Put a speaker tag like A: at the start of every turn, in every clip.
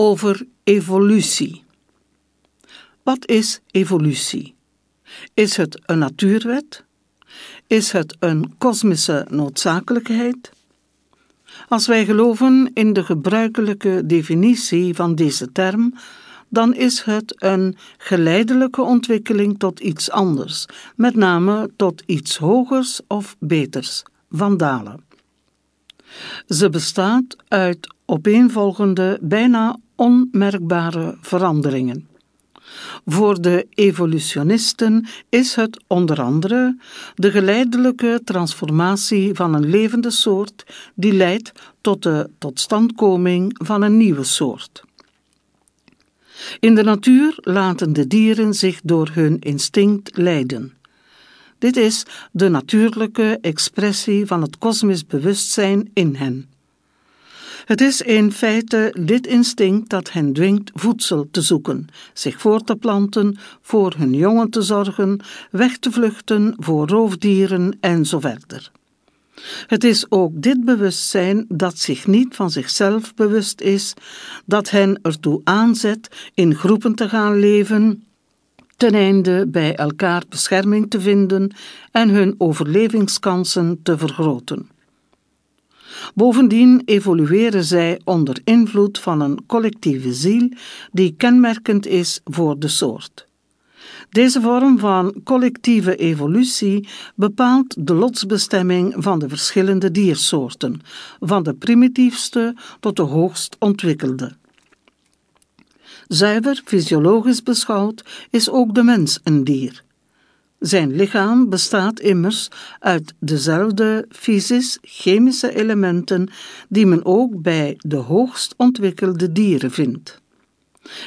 A: over evolutie. Wat is evolutie? Is het een natuurwet? Is het een kosmische noodzakelijkheid? Als wij geloven in de gebruikelijke definitie van deze term, dan is het een geleidelijke ontwikkeling tot iets anders, met name tot iets hogers of beters, vandalen. Ze bestaat uit opeenvolgende, bijna onmerkbare veranderingen. Voor de evolutionisten is het onder andere de geleidelijke transformatie van een levende soort die leidt tot de totstandkoming van een nieuwe soort. In de natuur laten de dieren zich door hun instinct leiden. Dit is de natuurlijke expressie van het kosmisch bewustzijn in hen. Het is in feite dit instinct dat hen dwingt voedsel te zoeken, zich voor te planten, voor hun jongen te zorgen, weg te vluchten voor roofdieren en zo verder. Het is ook dit bewustzijn dat zich niet van zichzelf bewust is, dat hen ertoe aanzet in groepen te gaan leven, ten einde bij elkaar bescherming te vinden en hun overlevingskansen te vergroten. Bovendien evolueren zij onder invloed van een collectieve ziel die kenmerkend is voor de soort. Deze vorm van collectieve evolutie bepaalt de lotsbestemming van de verschillende diersoorten, van de primitiefste tot de hoogst ontwikkelde. Zuiver fysiologisch beschouwd is ook de mens een dier. Zijn lichaam bestaat immers uit dezelfde fysisch-chemische elementen die men ook bij de hoogst ontwikkelde dieren vindt.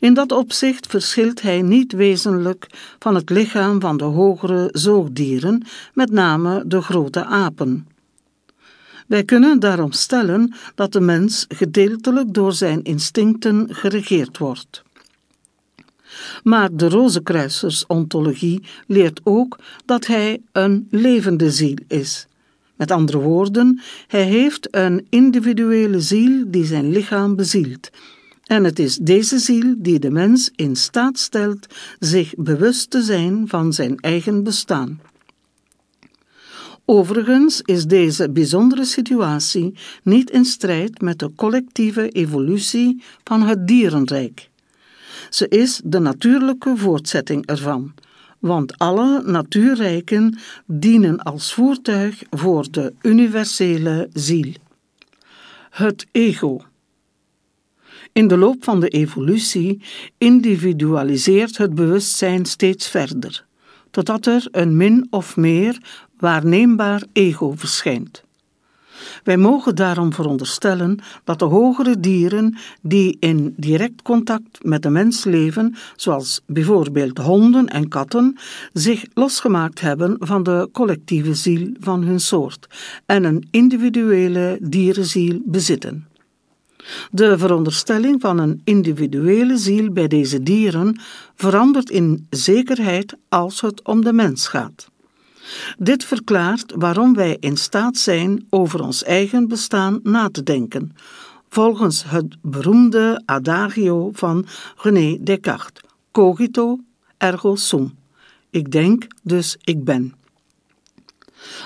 A: In dat opzicht verschilt hij niet wezenlijk van het lichaam van de hogere zoogdieren, met name de grote apen. Wij kunnen daarom stellen dat de mens gedeeltelijk door zijn instincten geregeerd wordt. Maar de Rozenkruisersontologie leert ook dat hij een levende ziel is. Met andere woorden, hij heeft een individuele ziel die zijn lichaam bezielt. En het is deze ziel die de mens in staat stelt zich bewust te zijn van zijn eigen bestaan. Overigens is deze bijzondere situatie niet in strijd met de collectieve evolutie van het dierenrijk. Ze is de natuurlijke voortzetting ervan, want alle natuurrijken dienen als voertuig voor de universele ziel. Het ego. In de loop van de evolutie individualiseert het bewustzijn steeds verder, totdat er een min of meer waarneembaar ego verschijnt. Wij mogen daarom veronderstellen dat de hogere dieren die in direct contact met de mens leven, zoals bijvoorbeeld honden en katten, zich losgemaakt hebben van de collectieve ziel van hun soort en een individuele dierenziel bezitten. De veronderstelling van een individuele ziel bij deze dieren verandert in zekerheid als het om de mens gaat. Dit verklaart waarom wij in staat zijn over ons eigen bestaan na te denken, volgens het beroemde adagio van René Descartes: cogito ergo sum. Ik denk, dus ik ben.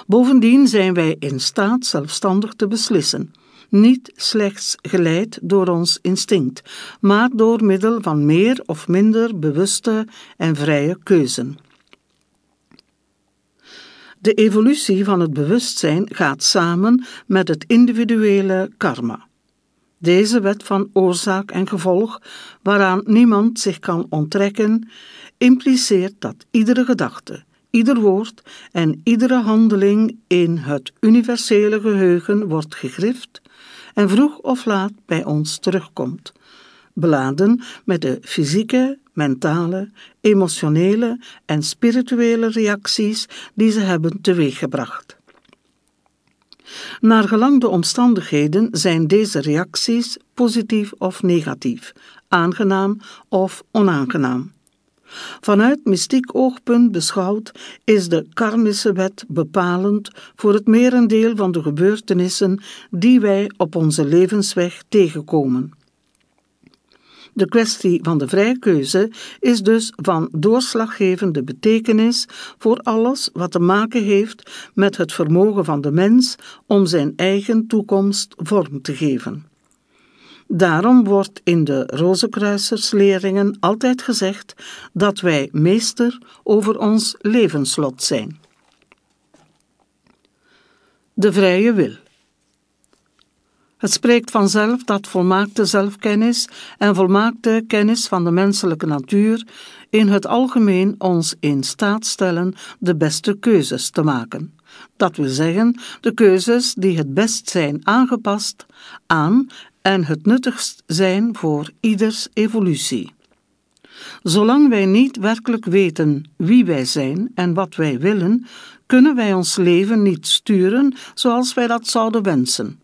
A: Bovendien zijn wij in staat zelfstandig te beslissen, niet slechts geleid door ons instinct, maar door middel van meer of minder bewuste en vrije keuzen. De evolutie van het bewustzijn gaat samen met het individuele karma. Deze wet van oorzaak en gevolg, waaraan niemand zich kan onttrekken, impliceert dat iedere gedachte, ieder woord en iedere handeling in het universele geheugen wordt gegrift en vroeg of laat bij ons terugkomt, beladen met de fysieke, mentale, emotionele en spirituele reacties die ze hebben teweeggebracht. Naar gelang de omstandigheden zijn deze reacties positief of negatief, aangenaam of onaangenaam. Vanuit mystiek oogpunt beschouwd is de karmische wet bepalend voor het merendeel van de gebeurtenissen die wij op onze levensweg tegenkomen. De kwestie van de vrije keuze is dus van doorslaggevende betekenis voor alles wat te maken heeft met het vermogen van de mens om zijn eigen toekomst vorm te geven. Daarom wordt in de Rozenkruisersleeringen altijd gezegd dat wij meester over ons levenslot zijn. De vrije wil. Het spreekt vanzelf dat volmaakte zelfkennis en volmaakte kennis van de menselijke natuur in het algemeen ons in staat stellen de beste keuzes te maken. Dat wil zeggen, de keuzes die het best zijn aangepast aan en het nuttigst zijn voor ieders evolutie. Zolang wij niet werkelijk weten wie wij zijn en wat wij willen, kunnen wij ons leven niet sturen zoals wij dat zouden wensen.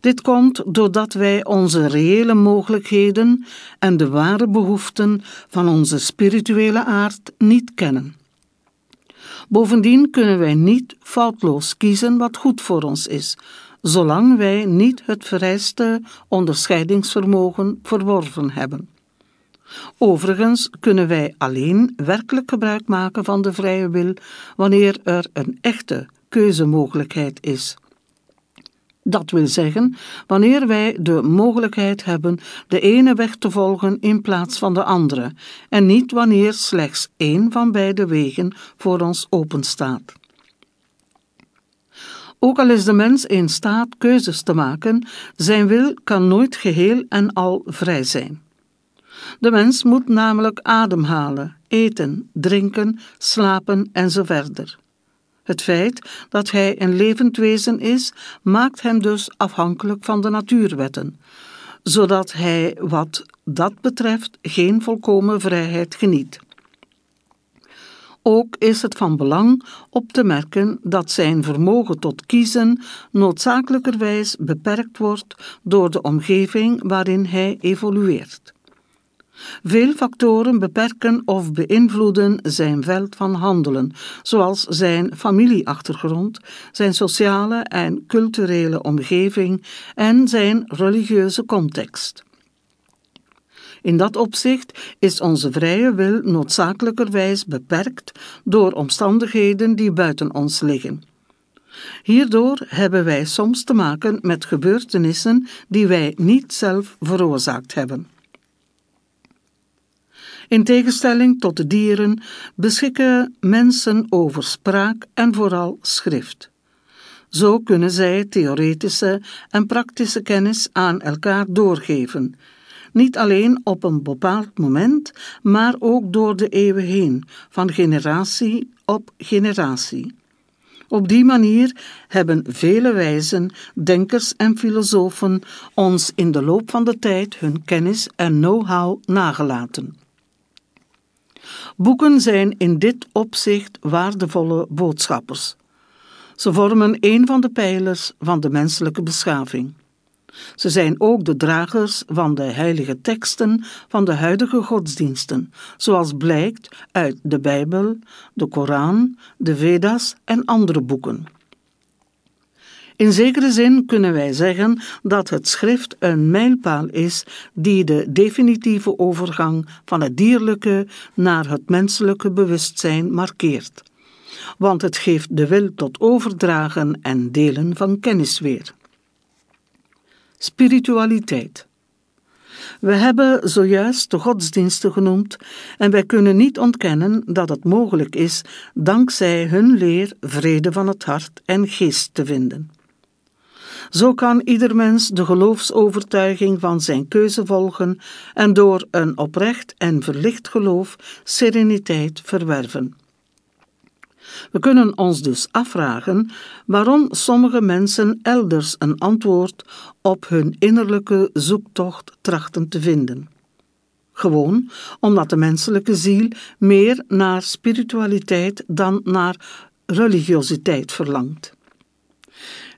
A: Dit komt doordat wij onze reële mogelijkheden en de ware behoeften van onze spirituele aard niet kennen. Bovendien kunnen wij niet foutloos kiezen wat goed voor ons is, zolang wij niet het vereiste onderscheidingsvermogen verworven hebben. Overigens kunnen wij alleen werkelijk gebruik maken van de vrije wil wanneer er een echte keuzemogelijkheid is. Dat wil zeggen, wanneer wij de mogelijkheid hebben de ene weg te volgen in plaats van de andere, en niet wanneer slechts één van beide wegen voor ons openstaat. Ook al is de mens in staat keuzes te maken, zijn wil kan nooit geheel en al vrij zijn. De mens moet namelijk ademhalen, eten, drinken, slapen enzovoort. Het feit dat hij een levend wezen is, maakt hem dus afhankelijk van de natuurwetten, zodat hij wat dat betreft geen volkomen vrijheid geniet. Ook is het van belang op te merken dat zijn vermogen tot kiezen noodzakelijkerwijs beperkt wordt door de omgeving waarin hij evolueert. Veel factoren beperken of beïnvloeden zijn veld van handelen, zoals zijn familieachtergrond, zijn sociale en culturele omgeving en zijn religieuze context. In dat opzicht is onze vrije wil noodzakelijkerwijs beperkt door omstandigheden die buiten ons liggen. Hierdoor hebben wij soms te maken met gebeurtenissen die wij niet zelf veroorzaakt hebben. In tegenstelling tot de dieren beschikken mensen over spraak en vooral schrift. Zo kunnen zij theoretische en praktische kennis aan elkaar doorgeven, niet alleen op een bepaald moment, maar ook door de eeuwen heen, van generatie op generatie. Op die manier hebben vele wijzen, denkers en filosofen ons in de loop van de tijd hun kennis en know-how nagelaten. Boeken zijn in dit opzicht waardevolle boodschappers. Ze vormen een van de pijlers van de menselijke beschaving. Ze zijn ook de dragers van de heilige teksten van de huidige godsdiensten, zoals blijkt uit de Bijbel, de Koran, de Vedas en andere boeken. In zekere zin kunnen wij zeggen dat het schrift een mijlpaal is die de definitieve overgang van het dierlijke naar het menselijke bewustzijn markeert. Want het geeft de wil tot overdragen en delen van kennis weer. Spiritualiteit. We hebben zojuist de godsdiensten genoemd en wij kunnen niet ontkennen dat het mogelijk is dankzij hun leer vrede van het hart en geest te vinden. Zo kan ieder mens de geloofsovertuiging van zijn keuze volgen en door een oprecht en verlicht geloof sereniteit verwerven. We kunnen ons dus afvragen waarom sommige mensen elders een antwoord op hun innerlijke zoektocht trachten te vinden. Gewoon omdat de menselijke ziel meer naar spiritualiteit dan naar religiositeit verlangt.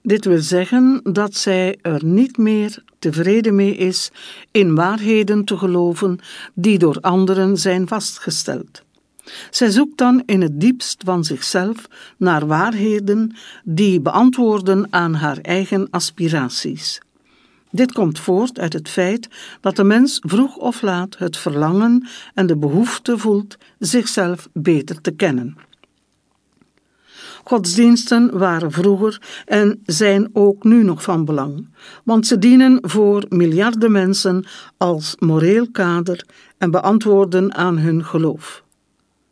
A: Dit wil zeggen dat zij er niet meer tevreden mee is in waarheden te geloven die door anderen zijn vastgesteld. Zij zoekt dan in het diepst van zichzelf naar waarheden die beantwoorden aan haar eigen aspiraties. Dit komt voort uit het feit dat de mens vroeg of laat het verlangen en de behoefte voelt zichzelf beter te kennen. Godsdiensten waren vroeger en zijn ook nu nog van belang, want ze dienen voor miljarden mensen als moreel kader en beantwoorden aan hun geloof.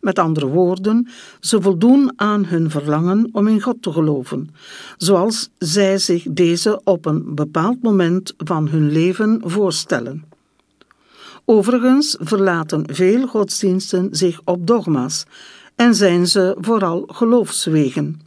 A: Met andere woorden, ze voldoen aan hun verlangen om in God te geloven, zoals zij zich deze op een bepaald moment van hun leven voorstellen. Overigens verlaten veel godsdiensten zich op dogma's en zijn ze vooral geloofswegen.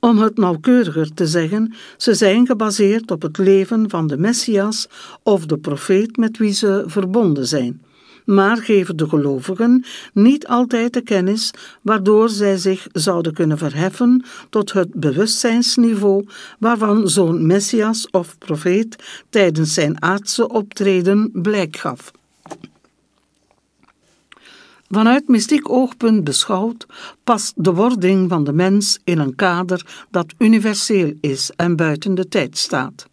A: Om het nauwkeuriger te zeggen, ze zijn gebaseerd op het leven van de Messias of de profeet met wie ze verbonden zijn maar geven de gelovigen niet altijd de kennis waardoor zij zich zouden kunnen verheffen tot het bewustzijnsniveau waarvan zo'n messias of profeet tijdens zijn aardse optreden blijk gaf. Vanuit mystiek oogpunt beschouwd past de wording van de mens in een kader dat universeel is en buiten de tijd staat.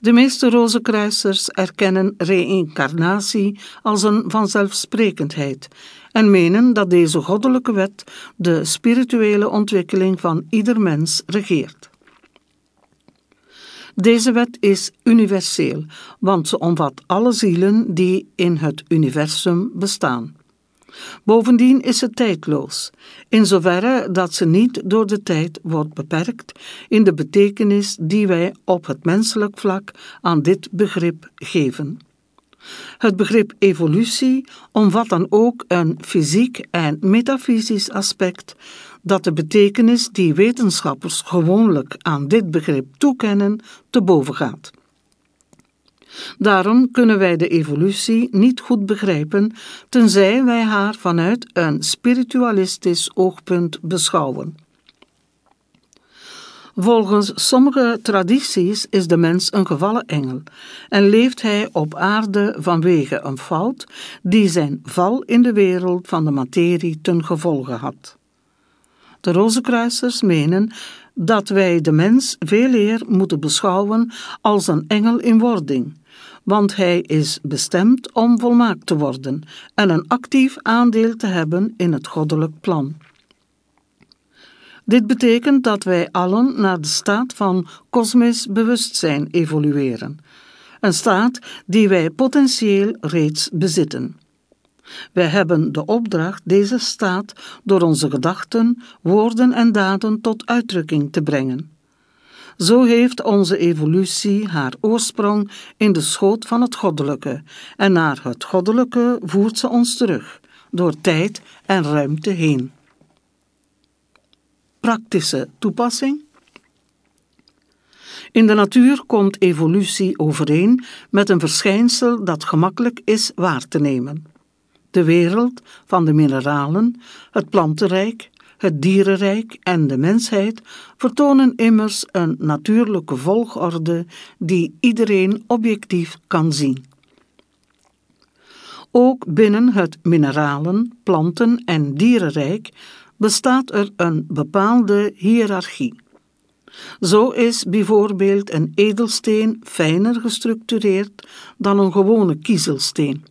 A: De meeste rozenkruisers erkennen reïncarnatie als een vanzelfsprekendheid en menen dat deze goddelijke wet de spirituele ontwikkeling van ieder mens regeert. Deze wet is universeel, want ze omvat alle zielen die in het universum bestaan. Bovendien is ze tijdloos, in zoverre dat ze niet door de tijd wordt beperkt in de betekenis die wij op het menselijk vlak aan dit begrip geven. Het begrip evolutie omvat dan ook een fysiek en metafysisch aspect dat de betekenis die wetenschappers gewoonlijk aan dit begrip toekennen te boven gaat. Daarom kunnen wij de evolutie niet goed begrijpen, tenzij wij haar vanuit een spiritualistisch oogpunt beschouwen. Volgens sommige tradities is de mens een gevallen engel en leeft hij op aarde vanwege een fout die zijn val in de wereld van de materie ten gevolge had. De Rozenkruisers menen dat wij de mens veel eer moeten beschouwen als een engel in wording, want hij is bestemd om volmaakt te worden en een actief aandeel te hebben in het goddelijk plan. Dit betekent dat wij allen naar de staat van kosmisch bewustzijn evolueren, een staat die wij potentieel reeds bezitten. Wij hebben de opdracht deze staat door onze gedachten, woorden en daden tot uitdrukking te brengen. Zo heeft onze evolutie haar oorsprong in de schoot van het goddelijke, en naar het goddelijke voert ze ons terug, door tijd en ruimte heen. Praktische toepassing in de natuur komt evolutie overeen met een verschijnsel dat gemakkelijk is waar te nemen. De wereld van de mineralen, het plantenrijk, het dierenrijk en de mensheid vertonen immers een natuurlijke volgorde die iedereen objectief kan zien. Ook binnen het mineralen, planten en dierenrijk bestaat er een bepaalde hiërarchie. Zo is bijvoorbeeld een edelsteen fijner gestructureerd dan een gewone kiezelsteen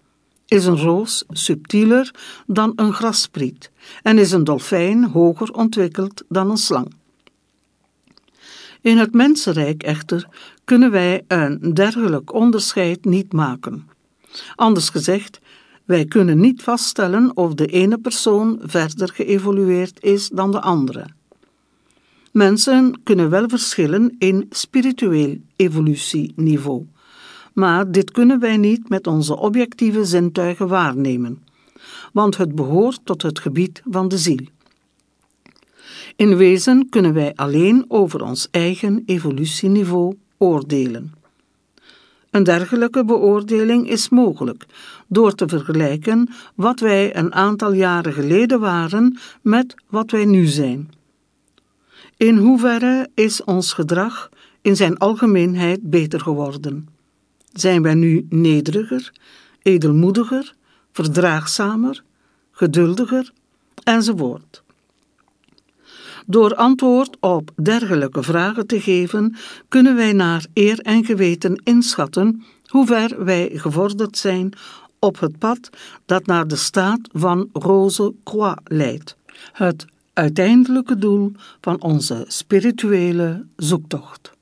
A: is een roos subtieler dan een graspriet en is een dolfijn hoger ontwikkeld dan een slang. In het mensenrijk echter kunnen wij een dergelijk onderscheid niet maken. Anders gezegd, wij kunnen niet vaststellen of de ene persoon verder geëvolueerd is dan de andere. Mensen kunnen wel verschillen in spiritueel evolutieniveau maar dit kunnen wij niet met onze objectieve zintuigen waarnemen, want het behoort tot het gebied van de ziel. In wezen kunnen wij alleen over ons eigen evolutieniveau oordelen. Een dergelijke beoordeling is mogelijk door te vergelijken wat wij een aantal jaren geleden waren met wat wij nu zijn. In hoeverre is ons gedrag in zijn algemeenheid beter geworden? Zijn wij nu nederiger, edelmoediger, verdraagzamer, geduldiger enzovoort. Door antwoord op dergelijke vragen te geven, kunnen wij naar eer en geweten inschatten hoe ver wij gevorderd zijn op het pad dat naar de staat van Rose Croix leidt. Het uiteindelijke doel van onze spirituele zoektocht.